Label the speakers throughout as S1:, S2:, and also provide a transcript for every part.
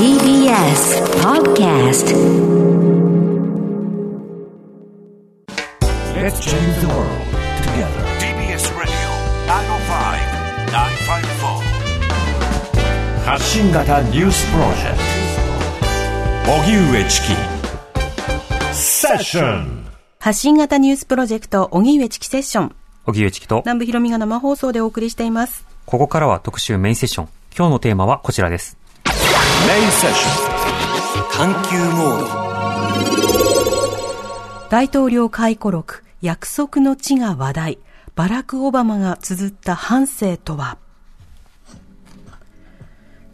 S1: TBS Podcast
S2: Let's change the world together.
S3: TBS Radio 905-954
S2: 発信型ニュースプロジェクト荻上チキセッション
S4: 発信型ニュースプロジェクト、荻上チキセッション。
S5: 荻上チキと、
S4: 南部ひろみが生放送でお送りしています。
S5: ここからは特集メインセッション。今日のテーマはこちらです。
S2: メインセッシ
S3: 探求モード
S4: 大統領回顧録、約束の地が話題。バラク・オバマが綴った半生とは？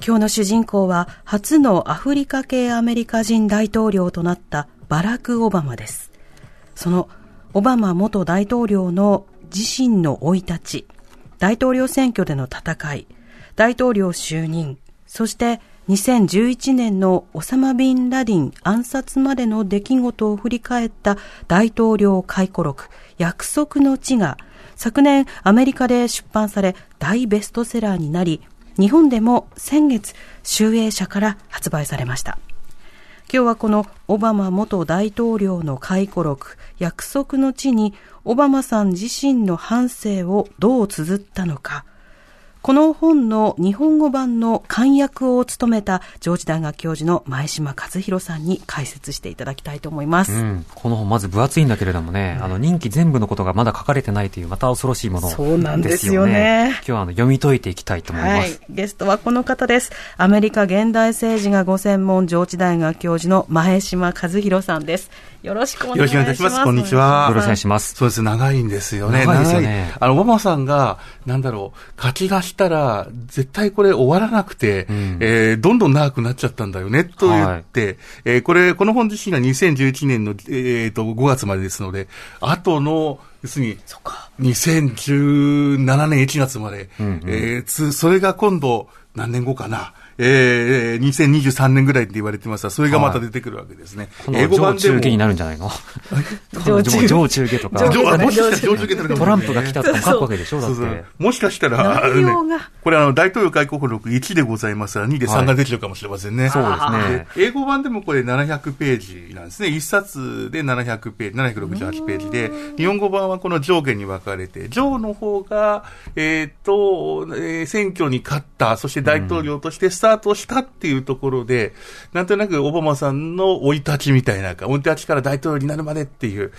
S4: 今日の主人公は初のアフリカ系アメリカ人大統領となったバラク・オバマです。そのオバマ元大統領の自身の生い立ち、大統領選挙での戦い、大統領就任、そして2011年のオサマ・ビン・ラディン暗殺までの出来事を振り返った大統領回顧録、約束の地が昨年アメリカで出版され大ベストセラーになり、日本でも先月、集英社から発売されました。今日はこのオバマ元大統領の回顧録、約束の地にオバマさん自身の半生をどう綴ったのか、この本の日本語版の漢訳を務めた上智大学教授の前島和弘さんに解説していただきたいと思います。
S5: うん。この本まず分厚いんだけれどもね、あの任期全部のことがまだ書かれてないというまた恐ろしいものですよね。
S4: そうなんですよね
S5: 今日はあの読み解いていきたいと思います。
S4: はい。ゲストはこの方です。アメリカ現代政治がご専門上智大学教授の前島和弘さんです。よろしくお願いします。
S6: ますこんにちは
S5: よろしくお願いします。
S6: そうです、長いんですよね。
S5: 長いですよね
S6: あの、オバマさんが、なんだろう、書き出したら、絶対これ終わらなくて、
S5: ん
S6: えーどんどん長くなっちゃったんだよね、と言って、えーこれ、この本自身が2011年の、えーと、5月までですので、後の、要するに、2017年1月まで、えーつそれが今度、何年後かな。えー、2023年ぐらいって言われてますが、それがまた出てくるわけですね。
S5: この上中下になるんじゃないの？
S4: 上中
S5: 上中下とか。
S6: もしかしたら上中下とかも
S5: トランプが来たとかも書くわけでしょ？だっ
S6: そうそう
S5: て。
S6: もしかしたら、ね、これあの、大統領外交録1でございますが、2で3が出てるかもしれませんね。
S5: そうですね。
S6: で英語版でもこれ700ページなんですね。1冊で700ページ、768ページで、日本語版はこの上下に分かれて、上の方が、えっ、と、えー選挙に勝った、そして大統領としてスタタートしたっていうところで、なんとなくオバマさんの生い立ちみたいな、生い立ちから大統領になるまでっていう、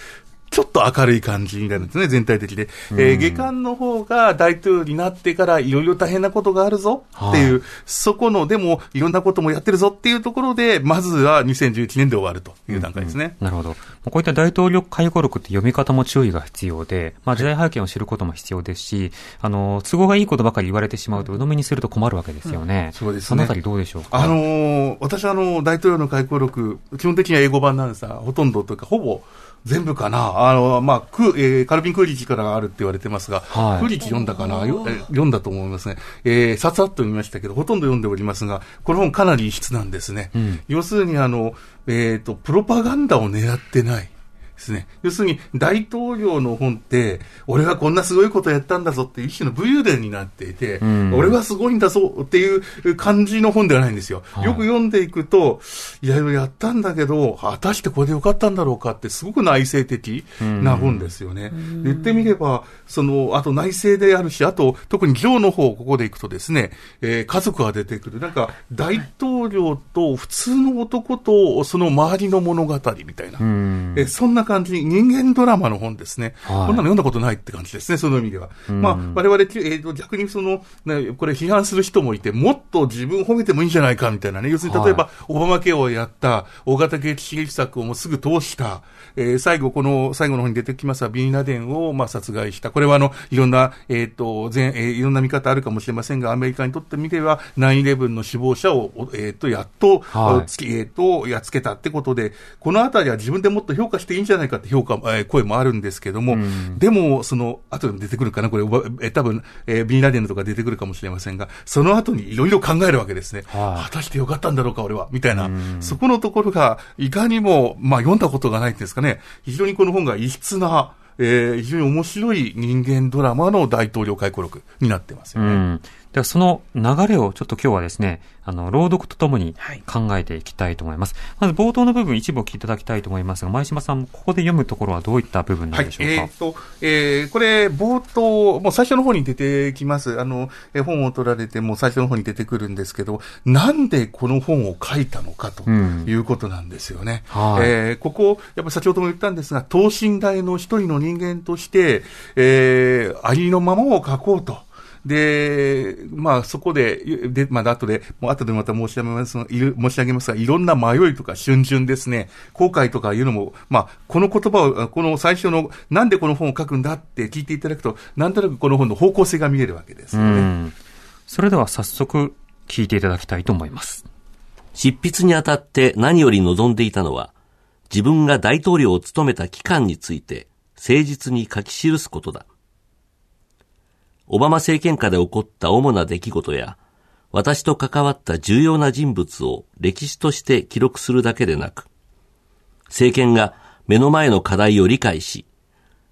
S6: ちょっと明るい感じになるんですね、全体的で。えー下巻の方が大統領になってからいろいろ大変なことがあるぞっていう、そこの、でもいろんなこともやってるぞっていうところで、まずは2011年で終わるという段階ですね。
S5: なるほど。こういった大統領回顧録って読み方も注意が必要で、まあ時代背景を知ることも必要ですし、あの、都合がいいことばかり言われてしまうと、鵜呑みにすると困るわけですよね。
S6: そうですね
S5: そのあたりどうでしょうか？
S6: あのー私はあの、大統領の回顧録、基本的には英語版なんですが、ほとんどというか、ほぼ、全部かな？あの、まあ、ク、えーカルビン・クーリッジからあるって言われてますが、
S5: はい
S6: クーリッジ読んだかな？読んだと思いますね。えー、さつさっと読みましたけど、ほとんど読んでおりますが、この本かなり異質なんですね。
S5: ん
S6: 要するにあの、えっ、と、プロパガンダを狙ってない。ですね。要するに、大統領の本って、俺はこんなすごいことやったんだぞっていう一種の武勇伝になっていて、
S5: ん
S6: 俺はすごいんだぞっていう感じの本ではないんですよ。
S5: はい
S6: よく読んでいくと、いろいろやったんだけど、果たしてこれでよかったんだろうかって、すごく内省的な本ですよね。言ってみれば、その、あと内省であるし、あと、特にジョーの方、ここでいくとですね、えー家族が出てくる。なんか、大統領と普通の男と、その周りの物語みたいな。
S5: うん。
S6: えそんな感じ、人間ドラマの本ですね。
S5: はい
S6: こんなの読んだことないって感じですね、その意味では。まあ、我々、えーと、逆にその、ね、これ批判する人もいて、もっと自分を褒めてもいいんじゃないかみたいなね。要するに、例えば、オバマケをやった、大型景気刺激策をもうすぐ通した、えー最後、この、最後の方に出てきますが、ビンラデンを、まあ、殺害した。これは、あの、いろんな、えっ、と、全、えーいろんな見方あるかもしれませんが、アメリカにとってみれば、9-11の死亡者を、おえっ、と、やっと、
S5: はい
S6: えっ、と、やっつけたってことで、このあたりは自分でもっと評価していいんじゃないかって評価、えー声もあるんですけども、でも、その、後でも出てくるかな、これ、えー多分、えービンラデンのとか出てくるかもしれませんが、その後にいろいろ考えるわけですね。
S5: はい
S6: 果たしてよかったんだろうか、俺は、みたいな。そこのところが、いかにも、まあ、読んだことがないんですかね、非常にこの本が異質な、えー非常に面白い人間ドラマの大統領回顧録になってますよね。
S5: うん。ではその流れをちょっと今日はですね、あの、朗読とともに
S4: はい
S5: 考えていきたいと思います。まず冒頭の部分一部お聞きいただきたいと思いますが、前島さん、ここで読むところはどういった部分なんでしょうか？
S6: えーと、えーこれ、冒頭、もう最初の方に出てきます。あの、えー本を取られて、もう最初の方に出てくるんですけど、なんでこの本を書いたのかと
S5: うん
S6: いうことなんですよね。
S5: はい
S6: えーここ、やっぱり先ほども言ったんですが、等身大の一人の人間として、えーありのままを書こうと。で、まあ、そこで、で、まあ、後で、もう後でまた申し上げます、申し上げますが、いろんな迷いとか逡巡ですね、後悔とかいうのも、まあ、この言葉を、この最初の、なんでこの本を書くんだって聞いていただくと、なんとなくこの本の方向性が見えるわけですよね。
S5: それでは早速聞いていただきたいと思います。
S7: 執筆にあたって何より望んでいたのは、自分が大統領を務めた期間について誠実に書き記すことだ。オバマ政権下で起こった主な出来事や、私と関わった重要な人物を歴史として記録するだけでなく、政権が目の前の課題を理解し、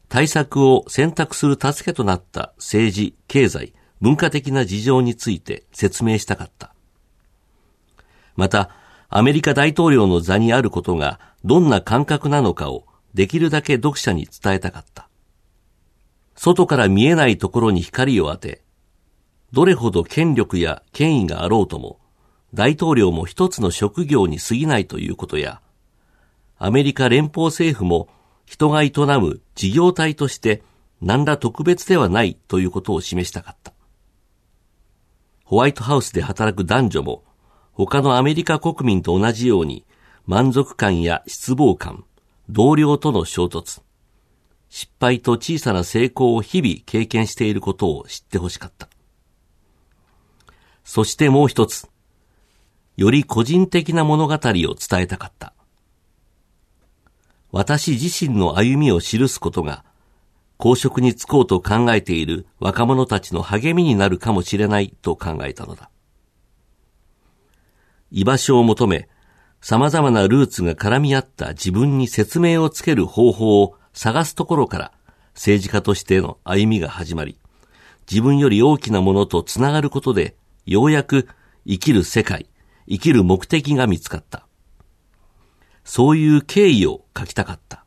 S7: 対策を選択する助けとなった政治、経済、文化的な事情について説明したかった。また、アメリカ大統領の座にあることがどんな感覚なのかをできるだけ読者に伝えたかった。外から見えないところに光を当て、どれほど権力や権威があろうとも、大統領も一つの職業に過ぎないということや、アメリカ連邦政府も人が営む事業体として何ら特別ではないということを示したかった。ホワイトハウスで働く男女も他のアメリカ国民と同じように満足感や失望感、同僚との衝突、失敗と小さな成功を日々経験していることを知ってほしかった。そしてもう一つ、より個人的な物語を伝えたかった。私自身の歩みを記すことが、公職に就こうと考えている若者たちの励みになるかもしれないと考えたのだ。居場所を求め、様々なルーツが絡み合った自分に説明をつける方法を探すところから政治家としての歩みが始まり、自分より大きなものとつながることで、ようやく生きる世界、生きる目的が見つかった。そういう経緯を書きたかった。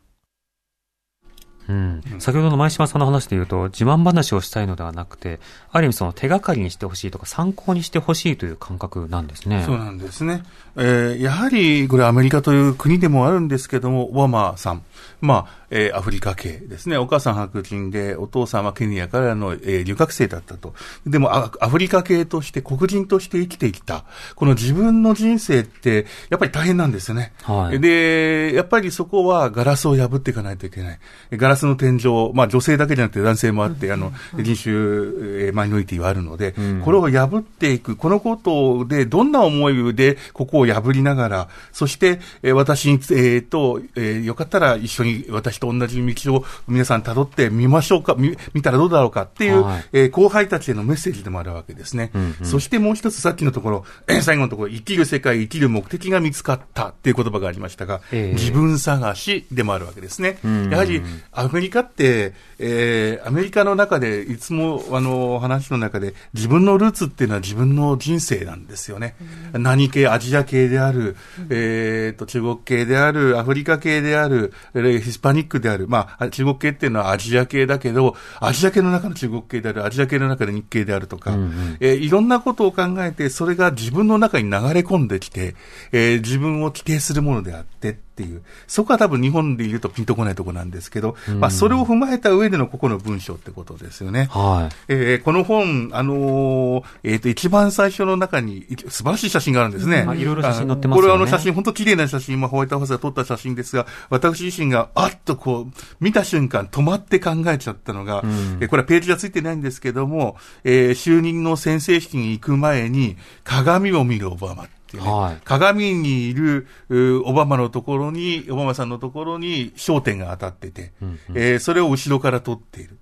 S5: うん、先ほどの前島さんの話で言うと、自慢話をしたいのではなくて、ある意味その手がかりにしてほしいとか参考にしてほしいという感覚なんですね。
S6: そうなんですね。えーやはり、これアメリカという国でもあるんですけども、オバマさん、まあ、えーアフリカ系ですね。お母さん白人で、お父さんはケニアからの、えー留学生だったと。でもあ、アフリカ系として、黒人として生きてきた。この自分の人生って、やっぱり大変なんですよね。
S5: はい
S6: で、やっぱりそこはガラスを破っていかないといけない。ガラスの天井、まあ女性だけじゃなくて男性もあって、あの、人種、えーマイノリティはあるので、これを破っていく、このことでどんな思いでここを破りながら、そして、えー私に、えーと、えーよかったら一緒に私と同じ道を皆さん辿ってみましょうか、見見たらどうだろうかっていう、
S5: はい。
S6: えー後輩たちへのメッセージでもあるわけですね。そしてもう一つさっきのところ、えー最後のところ、生きる世界、生きる目的が見つかったっていう言葉がありましたが、
S5: ええ
S6: 自分探しでもあるわけですね。
S5: ん。
S6: やはりアメリカって、えーアメリカの中でいつもあの話の中で自分のルーツっていうのは自分の人生なんですよね。何系、アジア系である、えーと中国系である、アフリカ系である、えーヒスパニックである、まあ中国系っていうのはアジア系だけど、アジア系の中の中国系である、アジア系の中で日系であるとか、えーいろんなことを考えて、それが自分の中に流れ込んできて、えー自分を規定するものであってっていう、そこは多分日本で言うとピンとこないところなんですけど、まあそれを踏まえた上でのここの文章ってことですよね。
S5: はい。
S6: えーこの本、あのーえっ、と、一番最初の中に、い素晴らしい写真があるんですね。
S5: まあいろいろ写真載ってますよね
S6: これはあの写真、本当綺麗な写真、まあ、ホワイトハウスが撮った写真ですが、私自身が、あっとこう、見た瞬間、止まって考えちゃったのが、えーこれはページがついてないんですけども、えー就任の先生式に行く前に、鏡を見るオバマっていうね、
S5: はい。
S6: 鏡にいるうオバマのところに、オバマさんのところに焦点が当たってて、えーそれを後ろから撮っている。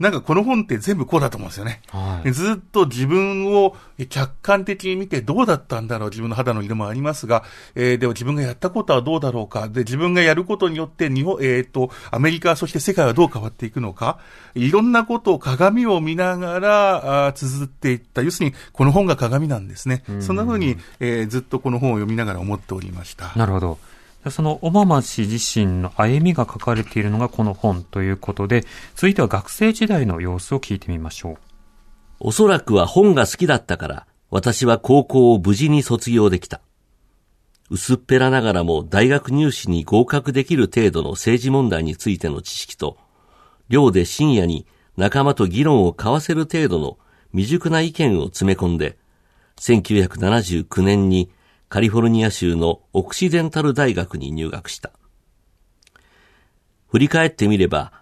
S6: なんかこの本って全部こうだと思うんですよね。
S5: はい
S6: ずっと自分を客観的に見てどうだったんだろう、自分の肌の色もありますが、えーでも自分がやったことはどうだろうか、で、自分がやることによって日本、えっ、と、アメリカ、そして世界はどう変わっていくのか、いろんなことを鏡を見ながら、あー綴っていった。要するに、この本が鏡なんですね。そんな風に、えーずっとこの本を読みながら思っておりました。
S5: なるほど。そのオバマ氏自身の歩みが書かれているのがこの本ということで、続いては学生時代の様子を聞いてみましょう。
S7: おそらくは本が好きだったから、私は高校を無事に卒業できた。薄っぺらながらも大学入試に合格できる程度の政治問題についての知識と、寮で深夜に仲間と議論を交わせる程度の未熟な意見を詰め込んで、1979年にカリフォルニア州のオクシデンタル大学に入学した。振り返ってみれば、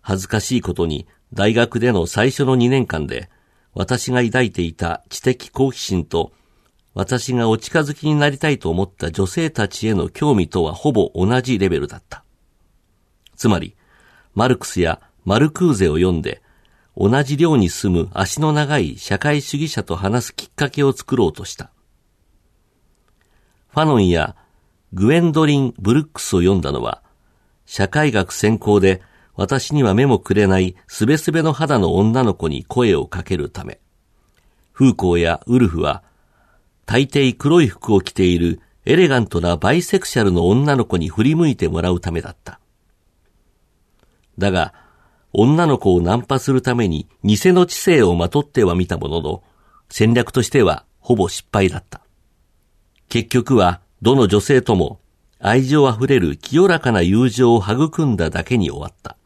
S7: 恥ずかしいことに大学での最初の2年間で、私が抱いていた知的好奇心と、私がお近づきになりたいと思った女性たちへの興味とはほぼ同じレベルだった。つまり、マルクスやマルクーゼを読んで、同じ寮に住む足の長い社会主義者と話すきっかけを作ろうとした。ファノンやグエンドリン・ブルックスを読んだのは、社会学専攻で私には目もくれないすべすべの肌の女の子に声をかけるため。フーコーやウルフは、大抵黒い服を着ているエレガントなバイセクシャルの女の子に振り向いてもらうためだった。だが、女の子をナンパするために偽の知性をまとってはみたものの、戦略としてはほぼ失敗だった。結局は、どの女性とも愛情あふれる清らかな友情を育んだだけに終わった。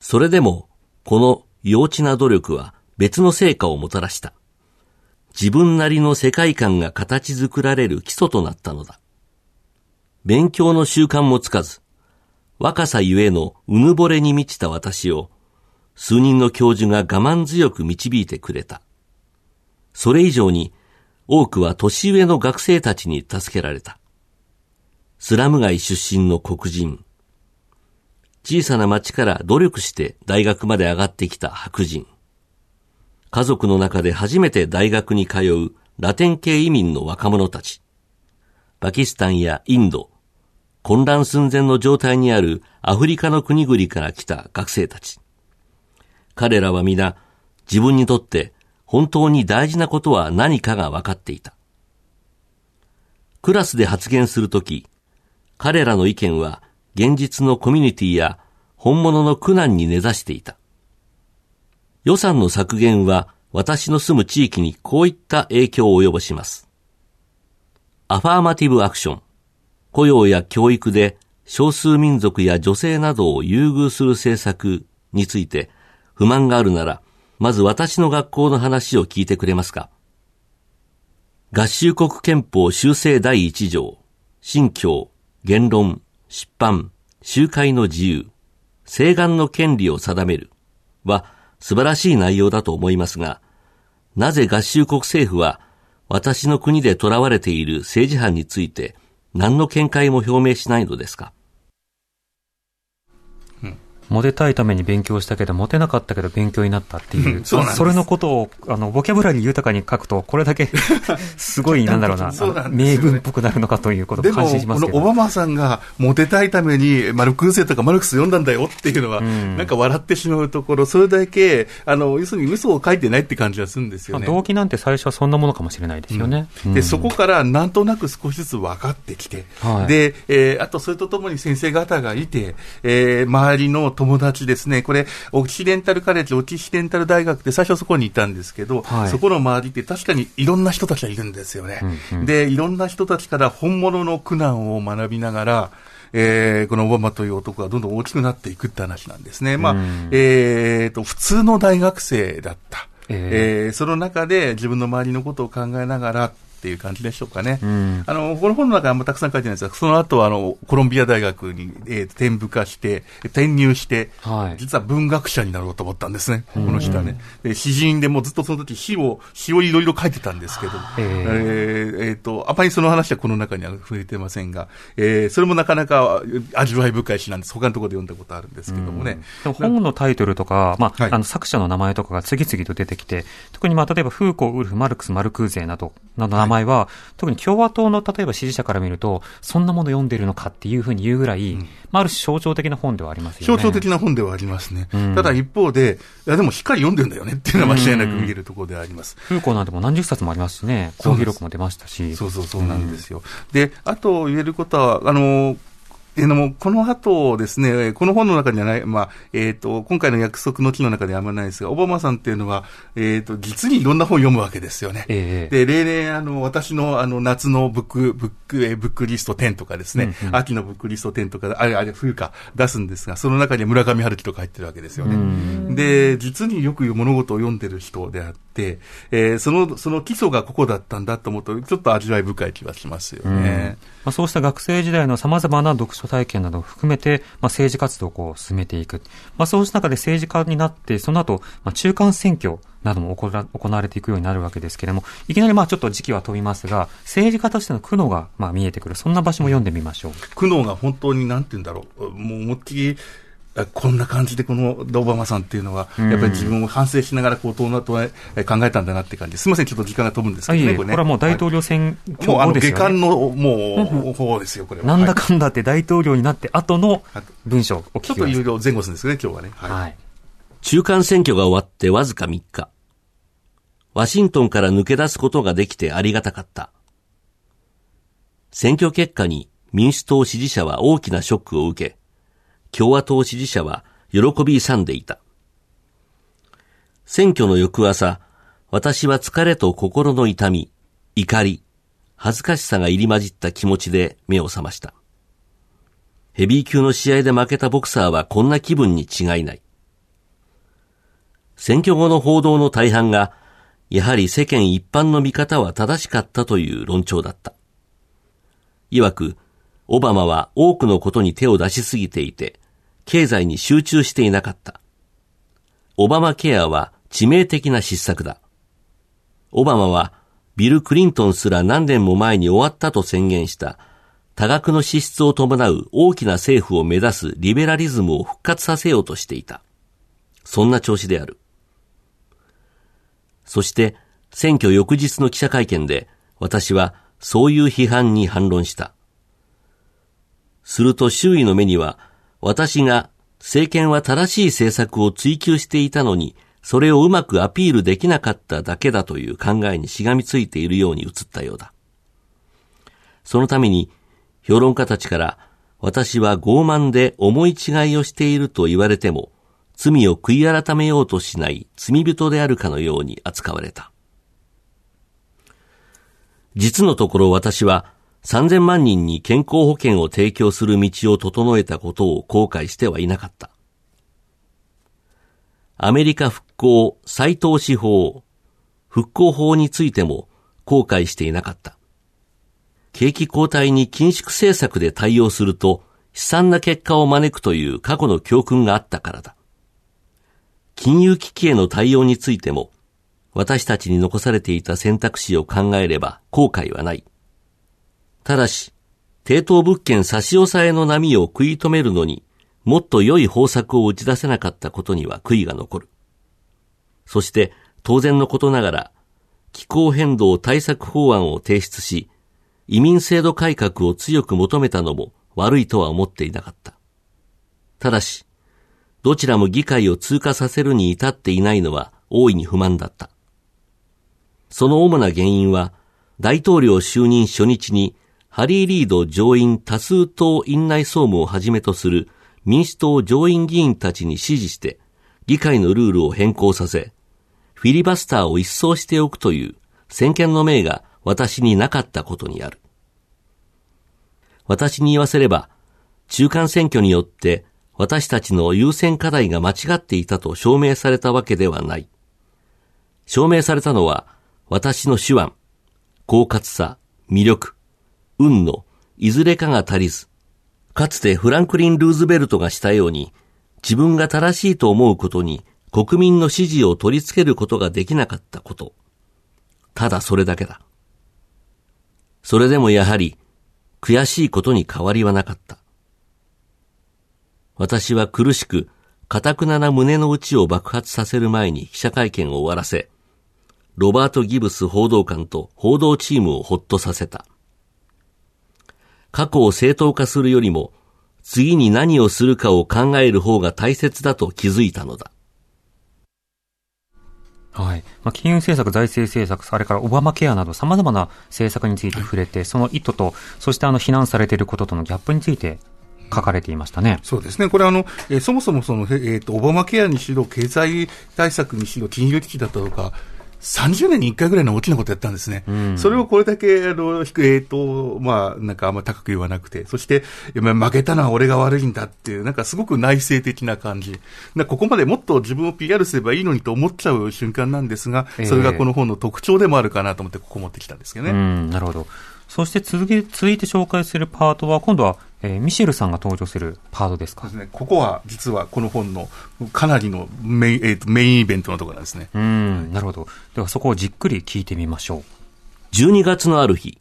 S7: それでも、この幼稚な努力は別の成果をもたらした。自分なりの世界観が形作られる基礎となったのだ。勉強の習慣もつかず、若さゆえのうぬぼれに満ちた私を、数人の教授が我慢強く導いてくれた。それ以上に、多くは年上の学生たちに助けられた。スラム街出身の黒人。小さな町から努力して大学まで上がってきた白人。家族の中で初めて大学に通うラテン系移民の若者たち。パキスタンやインド、混乱寸前の状態にあるアフリカの国々から来た学生たち。彼らは皆自分にとって本当に大事なことは何かが分かっていた。クラスで発言するとき、彼らの意見は現実のコミュニティや本物の苦難に根ざしていた。予算の削減は私の住む地域にこういった影響を及ぼします。アファーマティブアクション。雇用や教育で少数民族や女性などを優遇する政策について不満があるなら、まず私の学校の話を聞いてくれますか？合衆国憲法修正第一条、信教、言論、出版、集会の自由、請願の権利を定めるは素晴らしい内容だと思いますが、なぜ合衆国政府は私の国で囚われている政治犯について何の見解も表明しないのですか？
S5: モテたいために勉強したけど、モテなかったけど勉強になったっていう、
S6: そう
S5: それのことを、あの、ボキャブラリー豊かに書くと、これだけ、すごい、なんだろうな、
S6: そうなね。
S5: 名文っぽくなるのかということを感心しますけど。
S6: このオバマさんがモテたいためにマルクーセとかマルクス読んだんだよっていうのは、
S5: ん。
S6: なんか笑ってしまうところ、それだけ、あの、要するに嘘を書いてないって感じがするんですよね。
S5: まあ動機なんて最初はそんなものかもしれないですよね。
S6: で、
S5: うん。
S6: そこからなんとなく少しずつ分かってきて、
S5: はい。
S6: で、えーあとそれとともに先生方がいて、えー周りの友達ですね、これ、オキシデンタルカレッジ、オキシデンタル大学って最初そこにいたんですけど、
S5: はい
S6: そこの周りって確かにいろんな人たちがいるんですよね。
S5: うんうん
S6: で、いろんな人たちから本物の苦難を学びながら、えーこのオバマという男はどんどん大きくなっていくって話なんですね。まあ、
S5: うん
S6: えーと、普通の大学生だった。
S5: え
S6: えーその中で自分の周りのことを考えながら、っていう感じでしょうかね。
S5: ん
S6: あの、この本の中にあんまたくさん書いてないんですが、その後、あの、コロンビア大学に、えー転部化して、転入して、
S5: はい
S6: 実は文学者になろうと思ったんですね、この人はね。で詩人でもうずっとその時詩を、詩をいろいろ書いてたんですけど、
S5: え
S6: えーえーと、あまりその話はこの中には触れてませんが、えーそれもなかなか味わい深い詩なんです。他のところで読んだことあるんですけどもね。
S5: でも本のタイトルとか、まあ、
S6: はい
S5: あの作者の名前とかが次々と出てきて、特にまあ例えばフーコー、ウルフ、マルクス、マルクーゼなどの名前は、特に共和党の例えば支持者から見ると、そんなもの読んでるのかっていうふうに言うぐらい、まあ、ある種象徴的な本ではありますよね。
S6: 象徴的な本ではありますね。
S5: ん
S6: ただ一方で、いやでもしっかり読んでんだよねっていうのは間違いなく見えるところであります。
S5: フーコーなんてもう何十冊もありますしね、講義録も出ましたし。
S6: そうそうそうなんですよ。で、あと言えることは、あの、えーのもこの後ですね、この本の中にはない、まあ、えっ、と、今回の約束の木の中ではあんまりないですが、オバマさんっていうのは、えっ、と、実にいろんな本を読むわけですよね。
S5: ええ
S6: で、例年、あの、私の、あの、夏のブック、ブック、えーブックリスト10とかですね、秋のブックリスト10とか、あれ、あれ、冬か、出すんですが、その中には村上春樹とか入ってるわけですよね。で、実によく物事を読んでる人であって、えーその、その基礎がここだったんだと思うと、ちょっと味わい深い気がしますよね。
S5: まあ、そうした学生時代の様々な読書体験などを含めて、まあ、政治活動をこう進めていく。まあ、そうした中で政治家になって、その後、まあ、中間選挙なども行わ行われていくようになるわけですけれども、いきなりまあちょっと時期は飛びますが、政治家としての苦悩がまあ見えてくる、そんな場所も読んでみましょう。
S6: 苦悩が本当になんて言うんだろう、もう思いっきり、こんな感じでこのオバマさんっていうのは、やっぱり自分を反省しながらこう、となとえ考えたんだなって感じ。すみません、ちょっと時間が飛ぶんですけどね、
S5: あいえいえ、これはもう大統領選挙後ですよね。
S6: 下巻のもう方ですよ、これは。
S5: なんだ
S6: はい
S5: かんだって大統領になって後の文章をお聞き
S6: ちょっといろい。ろ前後するんですね、今日はね。はい。
S5: はい。
S7: 中間選挙が終わってわずか3日。ワシントンから抜け出すことができてありがたかった。選挙結果に民主党支持者は大きなショックを受け、共和党支持者は喜び勇んでいた。選挙の翌朝、私は疲れと心の痛み、怒り、恥ずかしさが入り混じった気持ちで目を覚ました。ヘビー級の試合で負けたボクサーはこんな気分に違いない。選挙後の報道の大半が、やはり世間一般の見方は正しかったという論調だった。曰く、オバマは多くのことに手を出しすぎていて、経済に集中していなかった。オバマケアは致命的な失策だ。オバマはビル・クリントンすら何年も前に終わったと宣言した多額の支出を伴う大きな政府を目指すリベラリズムを復活させようとしていた。そんな調子である。そして、選挙翌日の記者会見で、私はそういう批判に反論した。すると周囲の目には、私が政権は正しい政策を追求していたのに、それをうまくアピールできなかっただけだという考えにしがみついているように映ったようだ。そのために、評論家たちから、私は傲慢で思い違いをしていると言われても、罪を悔い改めようとしない罪人であるかのように扱われた。実のところ私は3000万人に健康保険を提供する道を整えたことを後悔してはいなかった。アメリカ復興再投資法、復興法についても後悔していなかった。景気後退に緊縮政策で対応すると悲惨な結果を招くという過去の教訓があったからだ。金融危機への対応についても、私たちに残されていた選択肢を考えれば後悔はない。ただし、抵当物件差し押さえの波を食い止めるのに、もっと良い方策を打ち出せなかったことには悔いが残る。そして、当然のことながら、気候変動対策法案を提出し、移民制度改革を強く求めたのも悪いとは思っていなかった。ただし、どちらも議会を通過させるに至っていないのは大いに不満だった。その主な原因は、大統領就任初日にハリー・リード上院多数党院内総務をはじめとする民主党上院議員たちに指示して、議会のルールを変更させ、フィリバスターを一掃しておくという先見の明が私になかったことにある。私に言わせれば、中間選挙によって私たちの優先課題が間違っていたと証明されたわけではない。証明されたのは私の手腕、狡猾さ、魅力、運のいずれかが足りず、かつてフランクリン・ルーズベルトがしたように、自分が正しいと思うことに国民の支持を取り付けることができなかったこと。ただそれだけだ。それでもやはり、悔しいことに変わりはなかった。私は苦しく、堅くなな胸の内を爆発させる前に記者会見を終わらせ、ロバート・ギブス報道官と報道チームをほっとさせた。過去を正当化するよりも、次に何をするかを考える方が大切だと気づいたのだ。
S5: はい。まあ、金融政策、財政政策、それからオバマケアなど様々な政策について触れて、その意図と、そしてあの、非難されていることとのギャップについて書かれていましたね。
S6: そうですね。これあの、えーそもそもその、えーと、オバマケアにしろ、経済対策にしろ、金融危機だったとか、30年に1回ぐらいの大きなことやったんですね。それをこれだけ、あの、低いえっ、と、まあ、なんかあんま高く言わなくて、そして、負けたのは俺が悪いんだっていう、なんかすごく内省的な感じ。ここまでもっと自分を PR すればいいのにと思っちゃう瞬間なんですが、
S5: ええ
S6: それがこの本の特徴でもあるかなと思って、ここ持ってきたんですけどね。
S5: うん、なるほど。そして続き、続いて紹介するパートは、今度は、えーミシェルさんが登場するパートですか
S6: です。ね、ここは実はこの本のかなりのメイン,、えーとメインイベントのところなんですね。
S5: うん、なるほど。ではそこをじっくり聞いてみましょう。
S7: 12月のある日、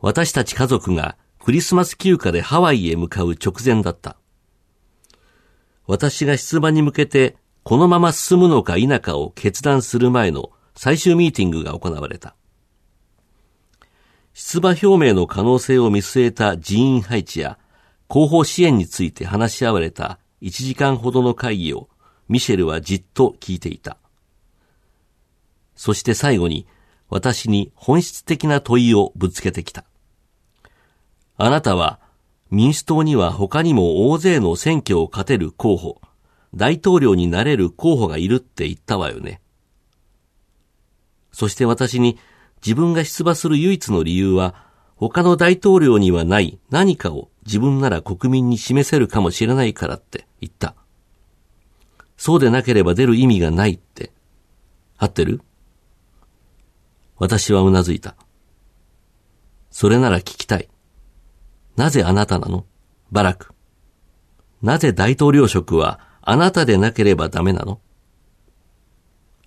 S7: 私たち家族がクリスマス休暇でハワイへ向かう直前だった。私が出馬に向けてこのまま進むのか否かを決断する前の最終ミーティングが行われた。出馬表明の可能性を見据えた人員配置や広報支援について話し合われた1時間ほどの会議をミシェルはじっと聞いていた。そして最後に私に本質的な問いをぶつけてきた。あなたは民主党には他にも大勢の選挙を勝てる候補、大統領になれる候補がいるって言ったわよね。そして私に自分が出馬する唯一の理由は他の大統領にはない何かを自分なら国民に示せるかもしれないからって言った。そうでなければ出る意味がないって。合ってる？私はうなずいた。それなら聞きたい。なぜあなたなの？バラク。なぜ大統領職はあなたでなければダメなの？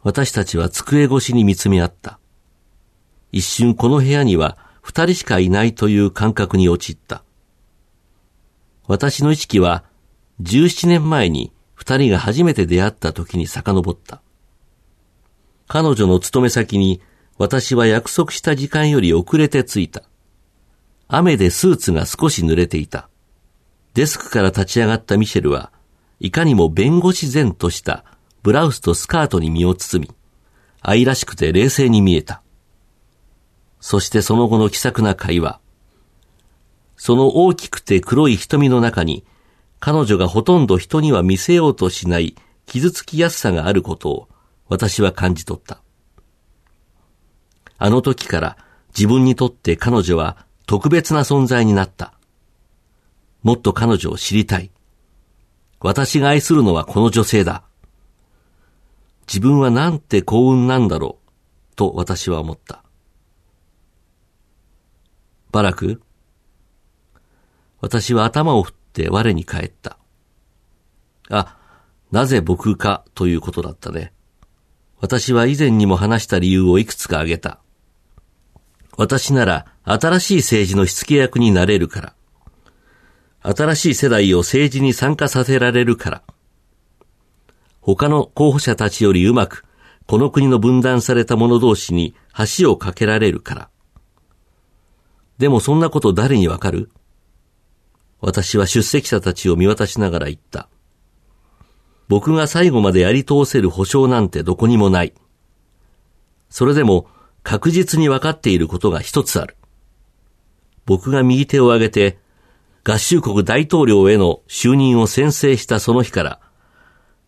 S7: 私たちは机越しに見つめ合った。一瞬この部屋には二人しかいないという感覚に陥った。私の意識は17年前に二人が初めて出会った時に遡った。彼女の勤め先に私は約束した時間より遅れて着いた。雨でスーツが少し濡れていた。デスクから立ち上がったミシェルは、いかにも弁護士前としたブラウスとスカートに身を包み、愛らしくて冷静に見えた。そしてその後の気さくな会話。その大きくて黒い瞳の中に、彼女がほとんど人には見せようとしない傷つきやすさがあることを私は感じ取った。あの時から自分にとって彼女は特別な存在になった。もっと彼女を知りたい。私が愛するのはこの女性だ。自分はなんて幸運なんだろう、と私は思った。バラク私は頭を振って我に返った。あ、なぜ僕かということだったね。私は以前にも話した理由をいくつか挙げた。私なら新しい政治の火付け役になれるから。新しい世代を政治に参加させられるから。他の候補者たちよりうまく、この国の分断された者同士に橋を架けられるから。でもそんなこと誰にわかる？私は出席者たちを見渡しながら言った。僕が最後までやり通せる保証なんてどこにもない。それでも確実に分かっていることが一つある。僕が右手を挙げて合衆国大統領への就任を宣誓したその日から、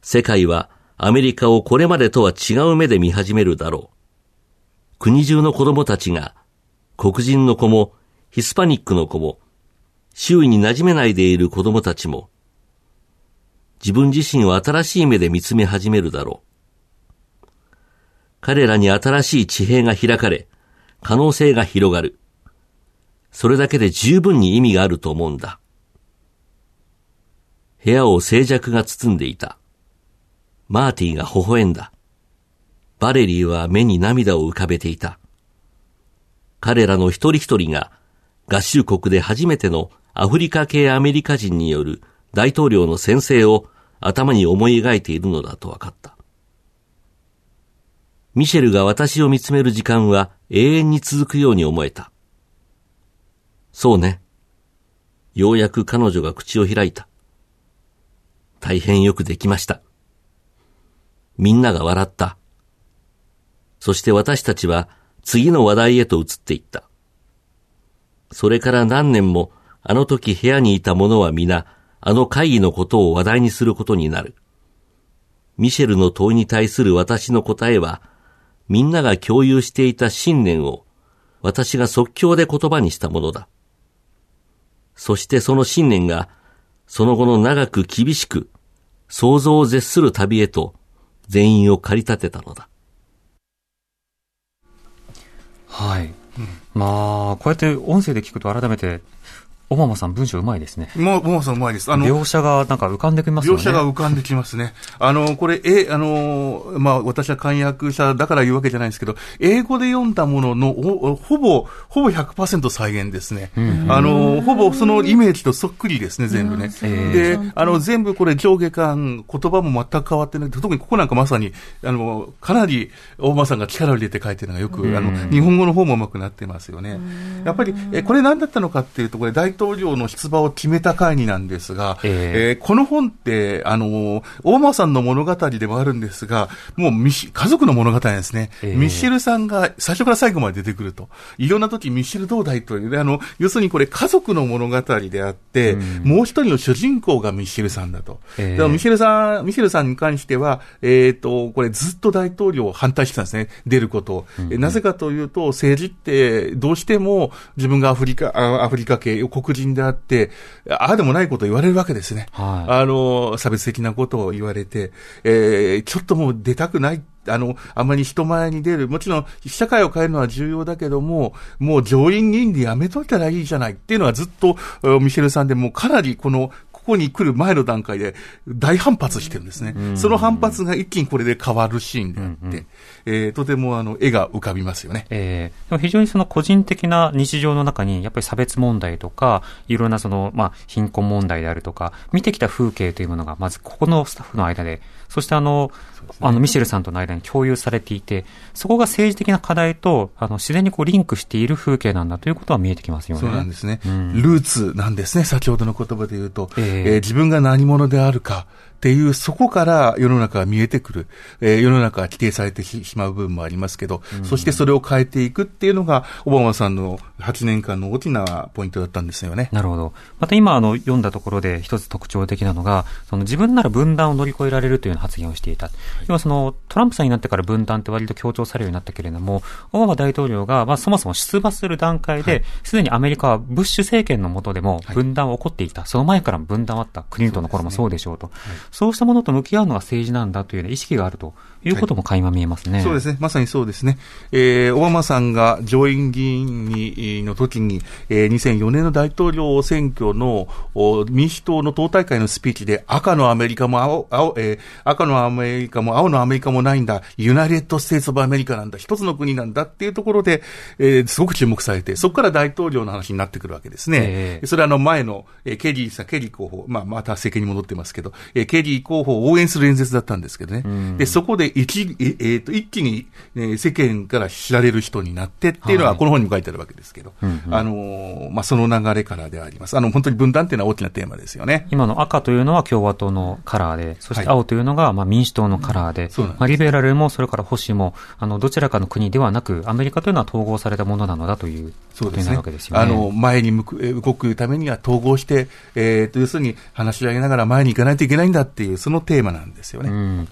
S7: 世界はアメリカをこれまでとは違う目で見始めるだろう。国中の子供たちが、黒人の子も、ヒスパニックの子も、周囲に馴染めないでいる子供たちも、自分自身を新しい目で見つめ始めるだろう。彼らに新しい地平が開かれ、可能性が広がる。それだけで十分に意味があると思うんだ。部屋を静寂が包んでいた。マーティが微笑んだ。バレリーは目に涙を浮かべていた。彼らの一人一人が合衆国で初めてのアフリカ系アメリカ人による大統領の宣誓を頭に思い描いているのだと分かった。ミシェルが私を見つめる時間は永遠に続くように思えた。そうね。ようやく彼女が口を開いた。大変よくできました。みんなが笑った。そして私たちは次の話題へと移っていった。それから何年もあの時部屋にいた者は皆あの会議のことを話題にすることになる。ミシェルの問いに対する私の答えは、みんなが共有していた信念を私が即興で言葉にしたものだ。そしてその信念が、その後の長く厳しく、想像を絶する旅へと全員を駆り立てたのだ。
S5: はい。まあ、こうやって音声で聞くと改めて、オバマさん文章うまいですね。
S6: もう、もうさんうまいです。あの、
S5: 描写がなんか浮かんできますよね。
S6: 描写が浮かんできますね。あの、これ、え、あの、まあ、私は漢訳者だから言うわけじゃないんですけど、英語で読んだものの、おほぼ、ほぼ100%再現ですね。あの、ほぼそのイメージとそっくりですね、全部ね。で、あの、全部これ上下感、言葉も全く変わってない。特にここなんかまさに、あの、かなり大間さんが力を入れて書いてるのがよく、あの、日本語の方も上手くなってますよね。やっぱり、え、これ何だったのかっていうと、これ大統領の出馬を決めた会議なんですが、
S5: え
S6: えーこの本って、あの、大間さんの物語でもあるんですが、もうミシ家族の物語ですね。
S5: ええ
S6: ミシェルさんが最初から最後まで出てくると。いろんな時、ミシェル同大統領で、あの、要するにこれ家族の物語であって、もう一人の主人公がミシェルさんだと。
S5: ええ
S6: だからミシェルさん、ミシェルさんに関しては、えっ、と、これずっと大統領を反対してたんですね。出ることを。えなぜかというと、政治ってどうしても自分がアフリカ、あアフリカ系、黒人であって、ああでもないことを言われるわけですね。
S5: はい
S6: あの、差別的なことを言われて、えーちょっともう出たくない。あの、あまり人前に出る。もちろん、社会を変えるのは重要だけども、もう上院議員でやめといたらいいじゃないっていうのはずっと、えーミシェルさんでもうかなりこの、ここに来る前の段階で大反発してるんですね。その反発が一気にこれで変わるシーンであって、えーとてもあの、絵が浮かびますよね。
S5: えーでも非常にその個人的な日常の中に、やっぱり差別問題とか、いろんなその、まあ、貧困問題であるとか、見てきた風景というものが、まずここのスタッフの間で、そしてあの、あの、ミシェルさんとの間に共有されていて、そこが政治的な課題と、あの、自然にこうリンクしている風景なんだということは見えてきますよね。
S6: そうなんですね。
S5: うん
S6: ルーツなんですね、先ほどの言葉で言うと。
S5: ええ
S6: えー自分が何者であるかっていう、そこから世の中が見えてくる。えー世の中が規定されてししまう部分もありますけど、そしてそれを変えていくっていうのが、オバマさんの8年間の大きなポイントだったんですよね。
S5: なるほど。また今、あの、読んだところで一つ特徴的なのが、その自分なら分断を乗り越えられるという発言をしていた。要はその、トランプさんになってから分断って割と強調されるようになったけれども、オバマ大統領が、まあそもそも出馬する段階で、すでにアメリカはブッシュ政権の下でも分断は起こっていた。その前からも分断はあった。クリントンの頃もそうでしょうと。そうしたものと向き合うのが政治なんだという意識があるということも垣間見えますね。
S6: そうですね。まさにそうですね。えー、オバマさんが上院議員に、の時に、えー、2004年の大統領選挙のお民主党の党大会のスピーチで赤のアメリカも青、青、えー、赤のアメリカも青のアメリカもないんだ。 United States of America なんだ。一つの国なんだっていうところで、えー、すごく注目されて、そこから大統領の話になってくるわけですね。
S5: ええ
S6: それはあの前の、えーケリーさん、ケリー候補、まあ、また政権に戻ってますけど、えーケリー候補を応援する演説だったんですけどね。で、そこで一、ええーと一気に、えー世間から知られる人になってっていうのは、
S5: はい
S6: この本にも書いてあるわけですけど、あのーまあ、その流れからであります。あの、本当に分断っていうのは大きなテーマですよね。
S5: 今の赤というのは共和党のカラーで、そして
S6: はい
S5: 青というのがまあ民主党のカラーで、リベラルもそれから保守も、あの、どちらかの国ではなく、アメリカというのは統合されたものなのだということになる
S6: そうですね
S5: わけですよね。
S6: あの、前に向くえー動くためには統合して、えーと、要するに話し合いながら前に行かないといけないんだっていう、そのテーマなんですよね。
S5: うん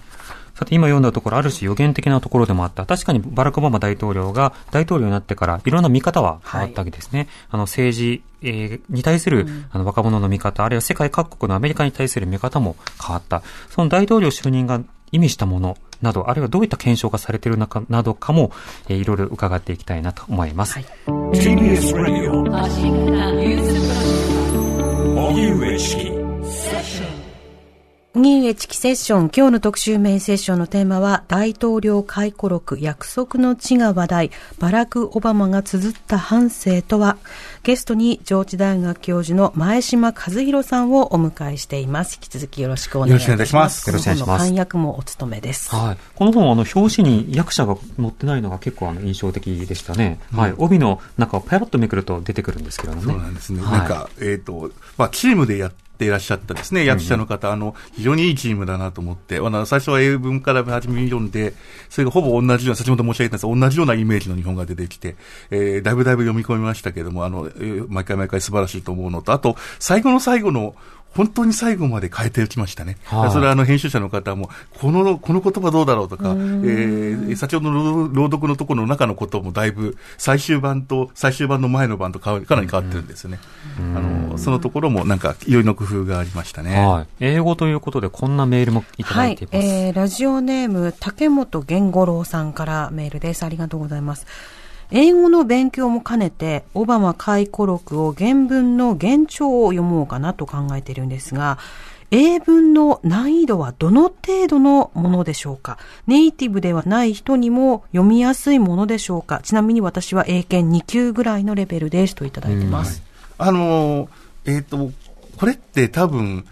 S5: さて今読んだところ、ある種予言的なところでもあった。確かにバラク・オバマ大統領が大統領になってからいろんな見方は変わったわけですね。あの政治、えーに対する、あの若者の見方、あるいは世界各国のアメリカに対する見方も変わった。その大統領就任が意味したもの、など、あるいはどういった検証がされているのかなどかも、えーいろいろ伺っていきたいなと思います。
S2: TBS Radio 荻上チキ
S4: 荻上チキセッション、今日の特集メインセッションのテーマは、大統領回顧録、約束の地が話題、バラク・オバマが綴った半生とは、ゲストに上智大学教授の前島和弘さんをお迎えしています。引き続きよろしくお願いします。
S6: よろしくお願いします
S5: よろしくお願いします
S4: この本の翻訳もお務めです。
S5: はい。この本は、あの、表紙に役者が載ってないのが結構、あの、印象的でしたね。はい。帯の中をパラッとめくると出てくるんですけれどもね。
S6: そうなんですね。
S5: はい
S6: なんか、えっ、と、まあ、チームでやっていらっしゃったですね、役者の方、あの、非常にいいチームだなと思って、あの、最初は英文から初めに読んで、それがほぼ同じような、先ほど申し上げたんですが同じようなイメージの日本が出てきて、えー、だいぶだいぶ読み込みましたけども、あの、えー毎回毎回素晴らしいと思うのと、あと、最後の最後の、本当に最後まで変えてきましたね。
S5: はい
S6: それはあの編集者の方も、この、この言葉どうだろうとか、えー、先ほどの朗読のところの中のこともだいぶ、最終版と、最終版の前の版とかわかなり変わってるんですよね。あの、そのところもなんか、いろいろな工夫がありましたね。
S5: はい。英語ということで、こんなメールもいた
S4: はい
S5: だいてい、ます。
S4: えー、ラジオネーム、竹本源五郎さんからメールです。ありがとうございます。英語の勉強も兼ねて、オバマ回顧録を原文の原調を読もうかなと考えているんですが、英文の難易度はどの程度のものでしょうか？ネイティブではない人にも読みやすいものでしょうか？ちなみに私は英検2級ぐらいのレベルですといただいてます。
S6: あのーえっ、と、これって多分、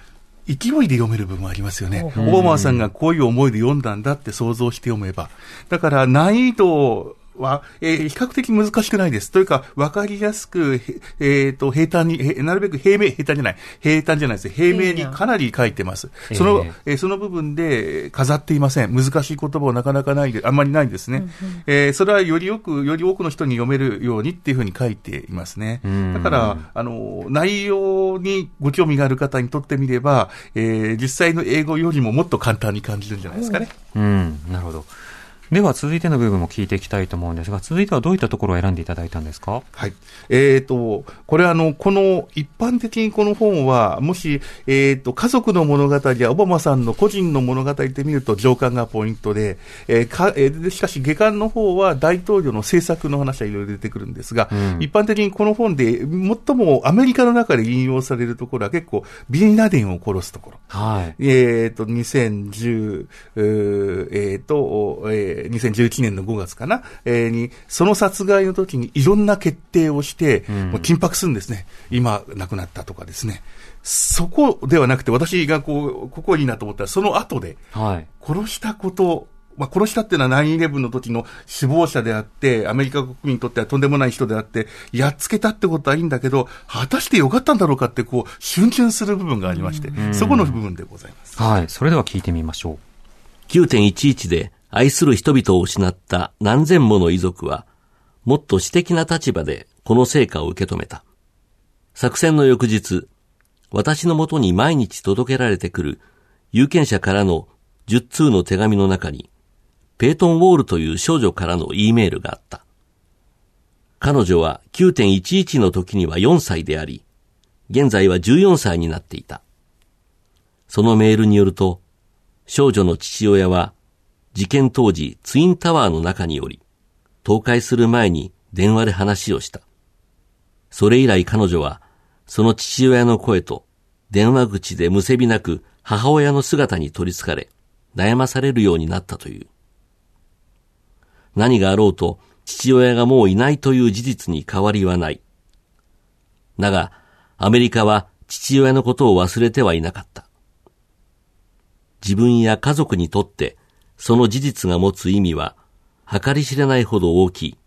S6: 勢いで読める部分ありますよね。オバマさんがこういう思いで読んだんだって想像して読めば。だから難易度は、えー比較的難しくないです。というか、わかりやすく、へえっ、と、平坦に、へなるべく平面、平坦じゃない、平坦じゃないです。平面にかなり書いてます。
S5: ええ
S6: その、えーその部分で飾っていません。難しい言葉はなかなかないで、あんまりないですね。えーそれはよりよく、より多くの人に読めるようにっていうふうに書いていますね。
S5: ん
S6: だから、あの、内容にご興味がある方にとってみれば、えー実際の英語よりももっと簡単に感じるんじゃないですかね。
S5: うん、なるほど。では、続いての部分も聞いていきたいと思うんですが、続いてはどういったところを選んでいただいたんですか？
S6: はい。えっ、と、これあの、この、一般的にこの本は、もし、えっ、と、家族の物語やオバマさんの個人の物語で見ると上巻がポイントで、えーかえーでしかし下巻の方は大統領の政策の話はいろいろ出てくるんですが、
S5: ん
S6: 一般的にこの本で最もアメリカの中で引用されるところは結構、ビンラデンを殺すところ。
S5: はい。
S6: えっ、と、2010、うーえっ、と、えー2011年の5月かな、えーに、その殺害の時にいろんな決定をして、
S5: ん
S6: もう緊迫するんですね。今、亡くなったとかですね。そこではなくて、私がこう、ここいいなと思ったら、その後で、
S5: はい。
S6: 殺したこと、まあ、殺したっていうのは9-11の時の首謀者であって、アメリカ国民にとってはとんでもない人であって、やっつけたってことはいいんだけど、果たしてよかったんだろうかって、こう、逡巡する部分がありまして、そこの部分でございます。
S5: はい。それでは聞いてみましょう。
S7: 9.11で愛する人々を失った何千もの遺族は、もっと私的な立場でこの成果を受け止めた。作戦の翌日、私のもとに毎日届けられてくる有権者からの10通の手紙の中に、ペイトン・ウォールという少女からの E メールがあった。彼女は9.11の時には4歳であり、現在は14歳になっていた。そのメールによると、少女の父親は、事件当時ツインタワーの中におり、倒壊する前に電話で話をした。それ以来彼女は、その父親の声と、電話口でむせびなく母親の姿に取り憑かれ、悩まされるようになったという。何があろうと、父親がもういないという事実に変わりはない。だが、アメリカは父親のことを忘れてはいなかった。自分や家族にとって、その事実が持つ意味は、計り知れないほど大きい。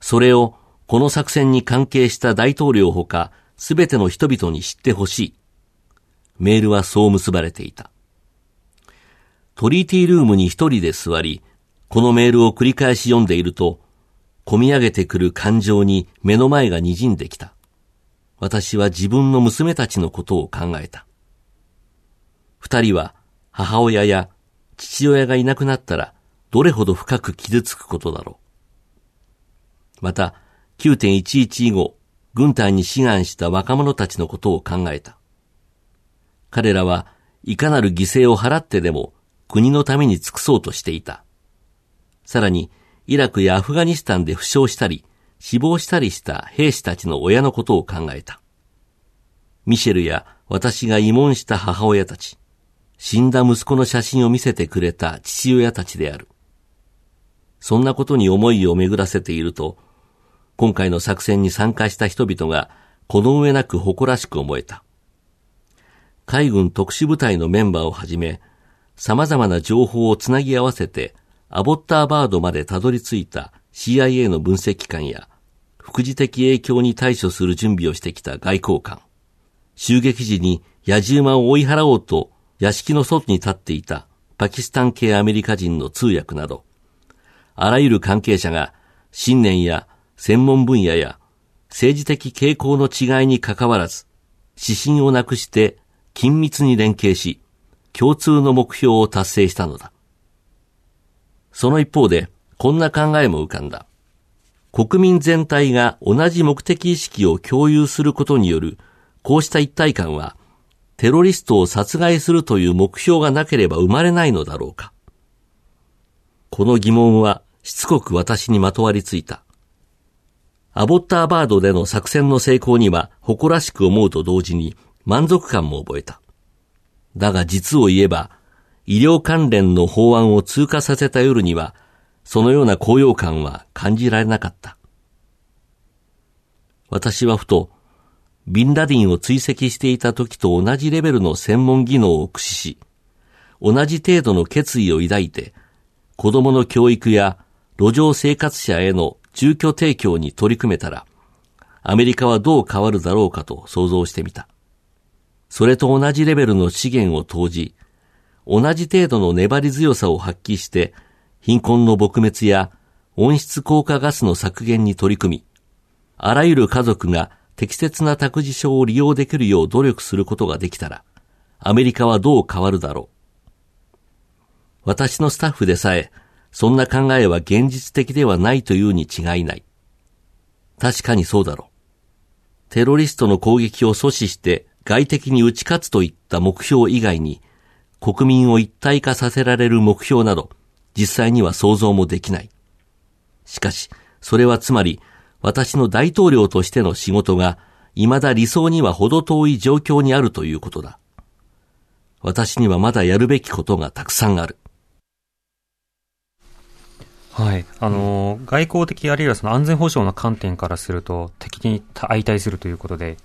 S7: それを、この作戦に関係した大統領ほか、すべての人々に知ってほしい。メールはそう結ばれていた。トリーティールームに一人で座り、このメールを繰り返し読んでいると、込み上げてくる感情に目の前が滲んできた。私は自分の娘たちのことを考えた。二人は母親や父親がいなくなったらどれほど深く傷つくことだろう。また、9.11以後、軍隊に志願した若者たちのことを考えた。彼らはいかなる犠牲を払ってでも国のために尽くそうとしていた。さらに、イラクやアフガニスタンで負傷したり、死亡したりした兵士たちの親のことを考えた。ミシェルや私が慰問した母親たち、死んだ息子の写真を見せてくれた父親たちである。そんなことに思いを巡らせていると、今回の作戦に参加した人々がこの上なく誇らしく思えた。海軍特殊部隊のメンバーをはじめ、様々な情報をつなぎ合わせて、アボッターバードまでたどり着いた CIA の分析官や、副次的影響に対処する準備をしてきた外交官、襲撃時に野獣馬を追い払おうと屋敷の外に立っていたパキスタン系アメリカ人の通訳など、あらゆる関係者が信念や専門分野や政治的傾向の違いに関わらず、指針をなくして緊密に連携し、共通の目標を達成したのだ。その一方で、こんな考えも浮かんだ。国民全体が同じ目的意識を共有することによる、こうした一体感は、テロリストを殺害するという目標がなければ生まれないのだろうか。この疑問はしつこく私にまとわりついた。アボッターバードでの作戦の成功には誇らしく思うと同時に満足感も覚えた。だが実を言えば、医療関連の法案を通過させた夜には、そのような高揚感は感じられなかった。私はふと、ビンラディンを追跡していた時と同じレベルの専門技能を駆使し、同じ程度の決意を抱いて、子供の教育や路上生活者への住居提供に取り組めたら、アメリカはどう変わるだろうかと想像してみた。それと同じレベルの資源を投じ、同じ程度の粘り強さを発揮して、貧困の撲滅や温室効果ガスの削減に取り組み、あらゆる家族が適切な託児所を利用できるよう努力することができたら、アメリカはどう変わるだろう。私のスタッフでさえ、そんな考えは現実的ではないというに違いない。確かにそうだろう。テロリストの攻撃を阻止して外敵に打ち勝つといった目標以外に、国民を一体化させられる目標など、実際には想像もできない。しかし、それはつまり、私の大統領としての仕事が、未だ理想には程遠い状況にあるということだ。私にはまだやるべきことがたくさんある。
S5: はい。あのう、外交的あるいはその安全保障の観点からすると、敵に相対するということで、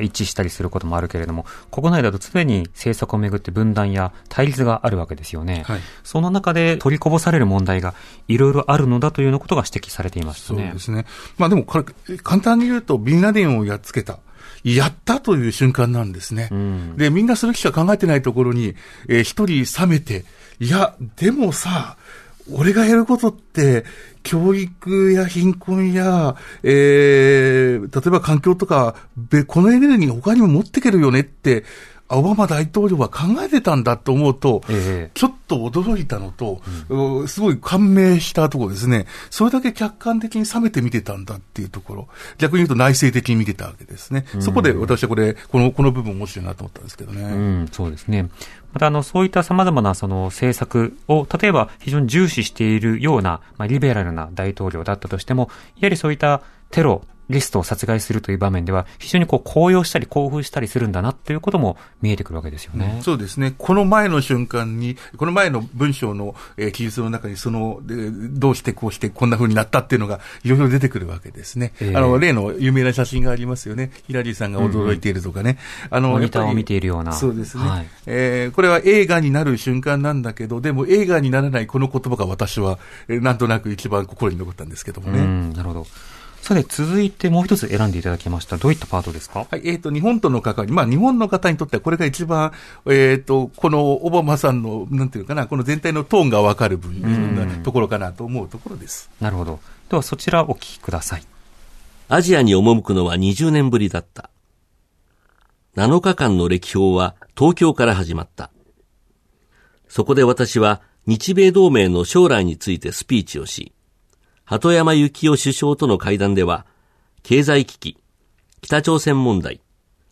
S5: 一致したりすることもあるけれども、国内だと常に政策をめぐって分断や対立があるわけですよね。はい、その中で取りこぼされる問題がいろいろあるのだというようなことが指摘されていますね。
S6: そうですね。まあでもこれ、簡単に言うと、ビンラディンをやっつけた。やったという瞬間なんですね。うん、で、みんなそれしか考えてないところに、えー、一人冷めて、いや、でもさ、俺がやることって、教育や貧困や、えー、例えば環境とか、このエネルギー他にも持っていけるよねって、オバマ大統領は考えてたんだと思うと、ええ、ちょっと驚いたのと、うん、すごい感銘したところですね。それだけ客観的に冷めて見てたんだっていうところ。逆に言うと内省的に見てたわけですね。うん、そこで私はこれ、この、この部分面白いなと思ったんですけどね。う
S5: ん、そうですね。またあの、そういった様々なその政策を、例えば非常に重視しているような、まあ、リベラルな大統領だったとしても、やはりそういったテロリストを殺害するという場面では、非常にこう高揚したり興奮したりするんだなということも見えてくるわけですよね。
S6: うん、そうですね。この前の瞬間に、この前の文章の、えー、記述の中に、その、でどうしてこうしてこんな風になったっていうのが、いろいろ出てくるわけですね。えー、あの、例の有名な写真がありますよね。ヒラリーさんが驚いているとかね。
S5: うん、あの、モニターを見ているような。
S6: そうですね。はい、えー、これは映画になる瞬間なんだけど、でも映画にならないこの言葉が私は、えー、なんとなく一番心に残ったんですけどもね。
S5: なるほど。さて、続いてもう一つ選んでいただきました。どういったパートですか？
S6: はい、えっ、ー、と、日本との関わり。まあ、日本の方にとってはこれが一番、えっ、ー、と、このオバマさんの、なんていうかな、この全体のトーンがわかる分、なところかなと思うところです。
S5: なるほど。では、そちらお聞きください。
S7: アジアに赴くのは20年ぶりだった。7日間の歴訪は東京から始まった。そこで私は日米同盟の将来についてスピーチをし、鳩山幸夫首相との会談では、経済危機、北朝鮮問題、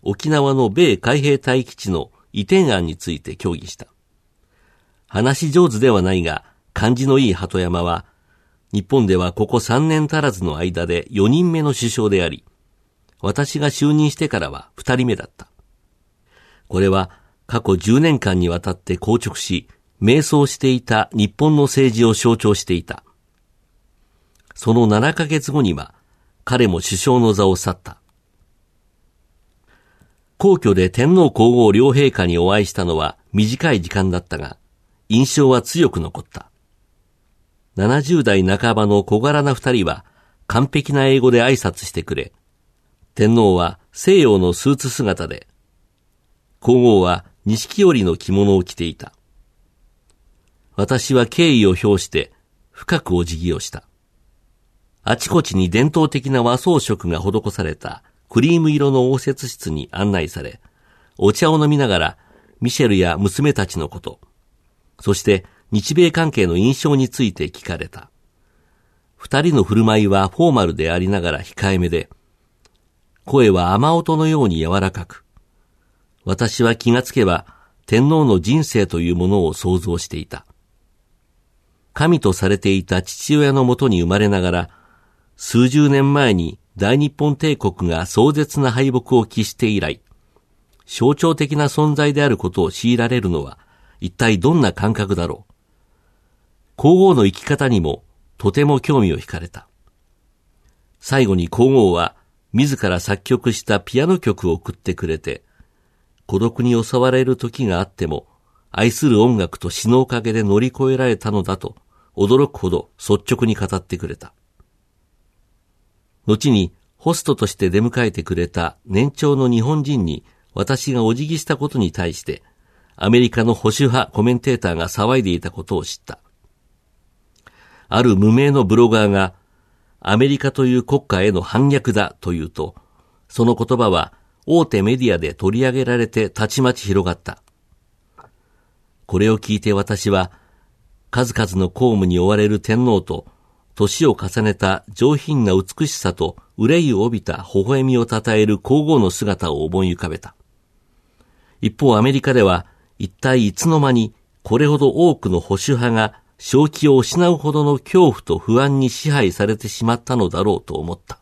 S7: 沖縄の米海兵隊基地の移転案について協議した。話上手ではないが、感じのいい鳩山は、日本ではここ3年足らずの間で4人目の首相であり、私が就任してからは2人目だった。これは過去10年間にわたって硬直し、迷走していた日本の政治を象徴していた。その7ヶ月後には、彼も首相の座を去った。皇居で天皇皇后両陛下にお会いしたのは短い時間だったが、印象は強く残った。70代半ばの小柄な二人は完璧な英語で挨拶してくれ、天皇は西洋のスーツ姿で、皇后は錦織の着物を着ていた。私は敬意を表して深くお辞儀をした。あちこちに伝統的な和装飾が施されたクリーム色の応接室に案内され、お茶を飲みながらミシェルや娘たちのこと、そして日米関係の印象について聞かれた。二人の振る舞いはフォーマルでありながら控えめで、声は雨音のように柔らかく、私は気がつけば天皇の人生というものを想像していた。神とされていた父親のもとに生まれながら、数十年前に大日本帝国が壮絶な敗北を喫して以来、象徴的な存在であることを強いられるのは、一体どんな感覚だろう。皇后の生き方にもとても興味を惹かれた。最後に皇后は自ら作曲したピアノ曲を送ってくれて、孤独に襲われる時があっても、愛する音楽と詩のおかげで乗り越えられたのだと、驚くほど率直に語ってくれた。後にホストとして出迎えてくれた年長の日本人に私がお辞儀したことに対して、アメリカの保守派コメンテーターが騒いでいたことを知った。ある無名のブロガーが、アメリカという国家への反逆だと言うと、その言葉は大手メディアで取り上げられてたちまち広がった。これを聞いて私は、数々の公務に追われる天皇と、年を重ねた上品な美しさと憂いを帯びた微笑みを称える皇后の姿を思い浮かべた。一方アメリカでは、一体いつの間にこれほど多くの保守派が正気を失うほどの恐怖と不安に支配されてしまったのだろうと思った。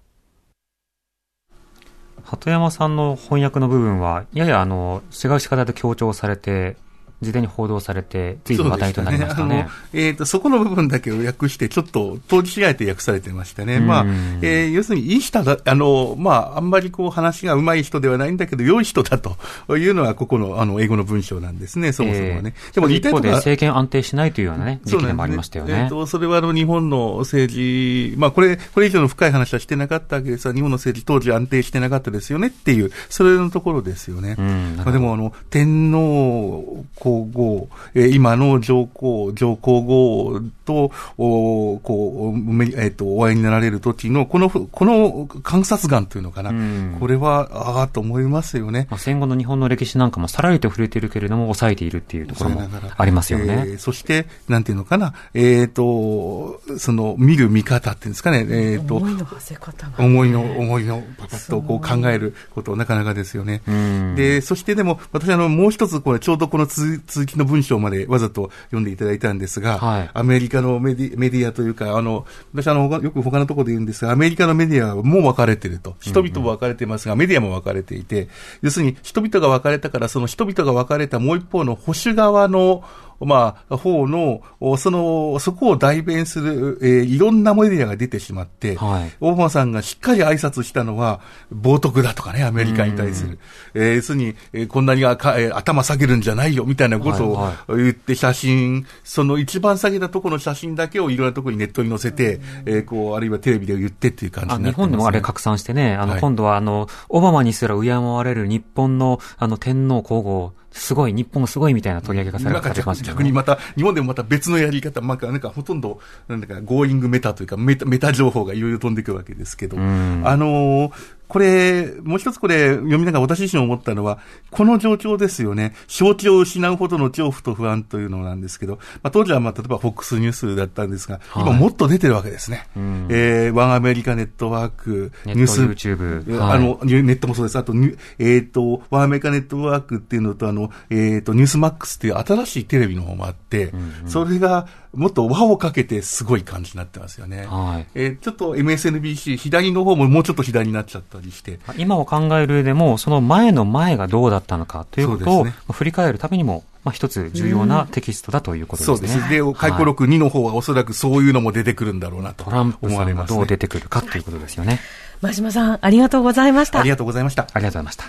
S5: 鳩山さんの翻訳の部分は、ややあの、違う仕方で強調されて、事前に報道されて、随分話題となりましたね。
S6: あのえっ、と、そこの部分だけを訳して、ちょっと当時違えて訳されてましたね。まあ、えー要するにいい人だ、あの、まあ、あんまりこう話が上手い人ではないんだけど、良い人だというのは、ここの、あの、英語の文章なんですね、そもそもはね。
S5: でも一方で
S6: と
S5: 政権安定しないというようなね、時期でもありましたよね
S6: そうなんです。えっと、それはあの日本の政治、まあこれ、これ以上の深い話はしてなかったわけですが、日本の政治当時安定してなかったですよねっていう、それのところですよね。
S5: うん
S6: まあ、でもあの、天皇皇后、えー今の上皇、上皇后と、おこう、めえっ、と、お会いになられる時の、この、この観察眼というのかな。
S5: うん
S6: これは、ああ、と思いますよね。
S5: まあ、戦後の日本の歴史なんかもさらりと触れているけれども、抑えているっていうところもありますよね。
S6: えーそして、なんていうのかな、えっ、と、その、見る見方っていうんですかね、えっ、と、
S4: 思いの馳せ方が。
S6: 思いの、思いの、パパッとこう考えること、なかなかですよね。
S5: ん
S6: で、そしてでも、私あの、もう一つ、これ、ちょうどこの続続きの文章までわざと読んでいただいたんですが、
S5: はい
S6: アメリカのメディメディアというか、あの、私あの、他よく他のところで言うんですが、アメリカのメディアはもう分かれてると。人々も分かれてますが、メディアも分かれていて、要するに人々が分かれたから、その人々が分かれたもう一方の保守側の、まあ、方の、おその、そこを代弁する、えーいろんなメディアが出てしまって、
S5: はい。
S6: オバマさんがしっかり挨拶したのは、冒涜だとかね、アメリカに対する。えー要するに、えーこんなにあか、えー頭下げるんじゃないよ、みたいなことを
S5: はい
S6: 言って写真、その一番下げたところの写真だけをいろんなところにネットに載せて、えーこう、あるいはテレビで言ってっていう感じ
S5: あ
S6: になってます、
S5: 日本でもあれ拡散してね、あの、
S6: はい。
S5: 今度はあの、オバマにすら敬われる日本のあの、天皇皇后、すごい、日本すごいみたいな取り上げがされてますね。
S6: 逆にまた、日本でもまた別のやり方、なんか、なんかほとんど、なんだか、 going meta というか、メタ、メタ情報がいろいろ飛んでくるわけですけど、
S5: ん
S6: あのーこれ、もう一つこれ、読みながら私自身思ったのは、この状況ですよね。正気を失うほどの恐怖と不安というのなんですけど、まあ、当時は、まあ、例えば FOX ニュースだったんですが、今もっと出てるわけですね。
S5: ん
S6: えーワンアメリカネットワーク、
S5: ネット YouTube
S6: えー
S5: はい
S6: ネットもそうです。あと、ニュえっ、と、ワンアメリカネットワークっていうのと、あの、えっ、と、ニュースマックスっていう新しいテレビの方もあって、それがもっと輪をかけてすごい感じになってますよね。
S5: はい
S6: えーちょっと MSNBC、左の方ももうちょっと左になっちゃったりして、
S5: 今を考える上でも、その前の前がどうだったのかということを、
S6: ね
S5: まあ振り返るためにも、まあ、一つ重要なテキストだということですね。
S6: そうです。で、回顧録2の方はおそらくそういうのも出てくるんだろうなと
S5: トランプ
S6: 思
S5: さんが
S6: われますね。
S5: どう出てくるかということですよね。
S4: 真島さん、ありがとうございました
S6: あり。がとうございました。
S5: ありがとうございました。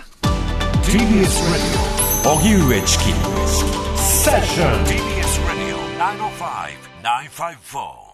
S2: TBS Radio 荻上チキセッション
S3: TBS Radio 905 954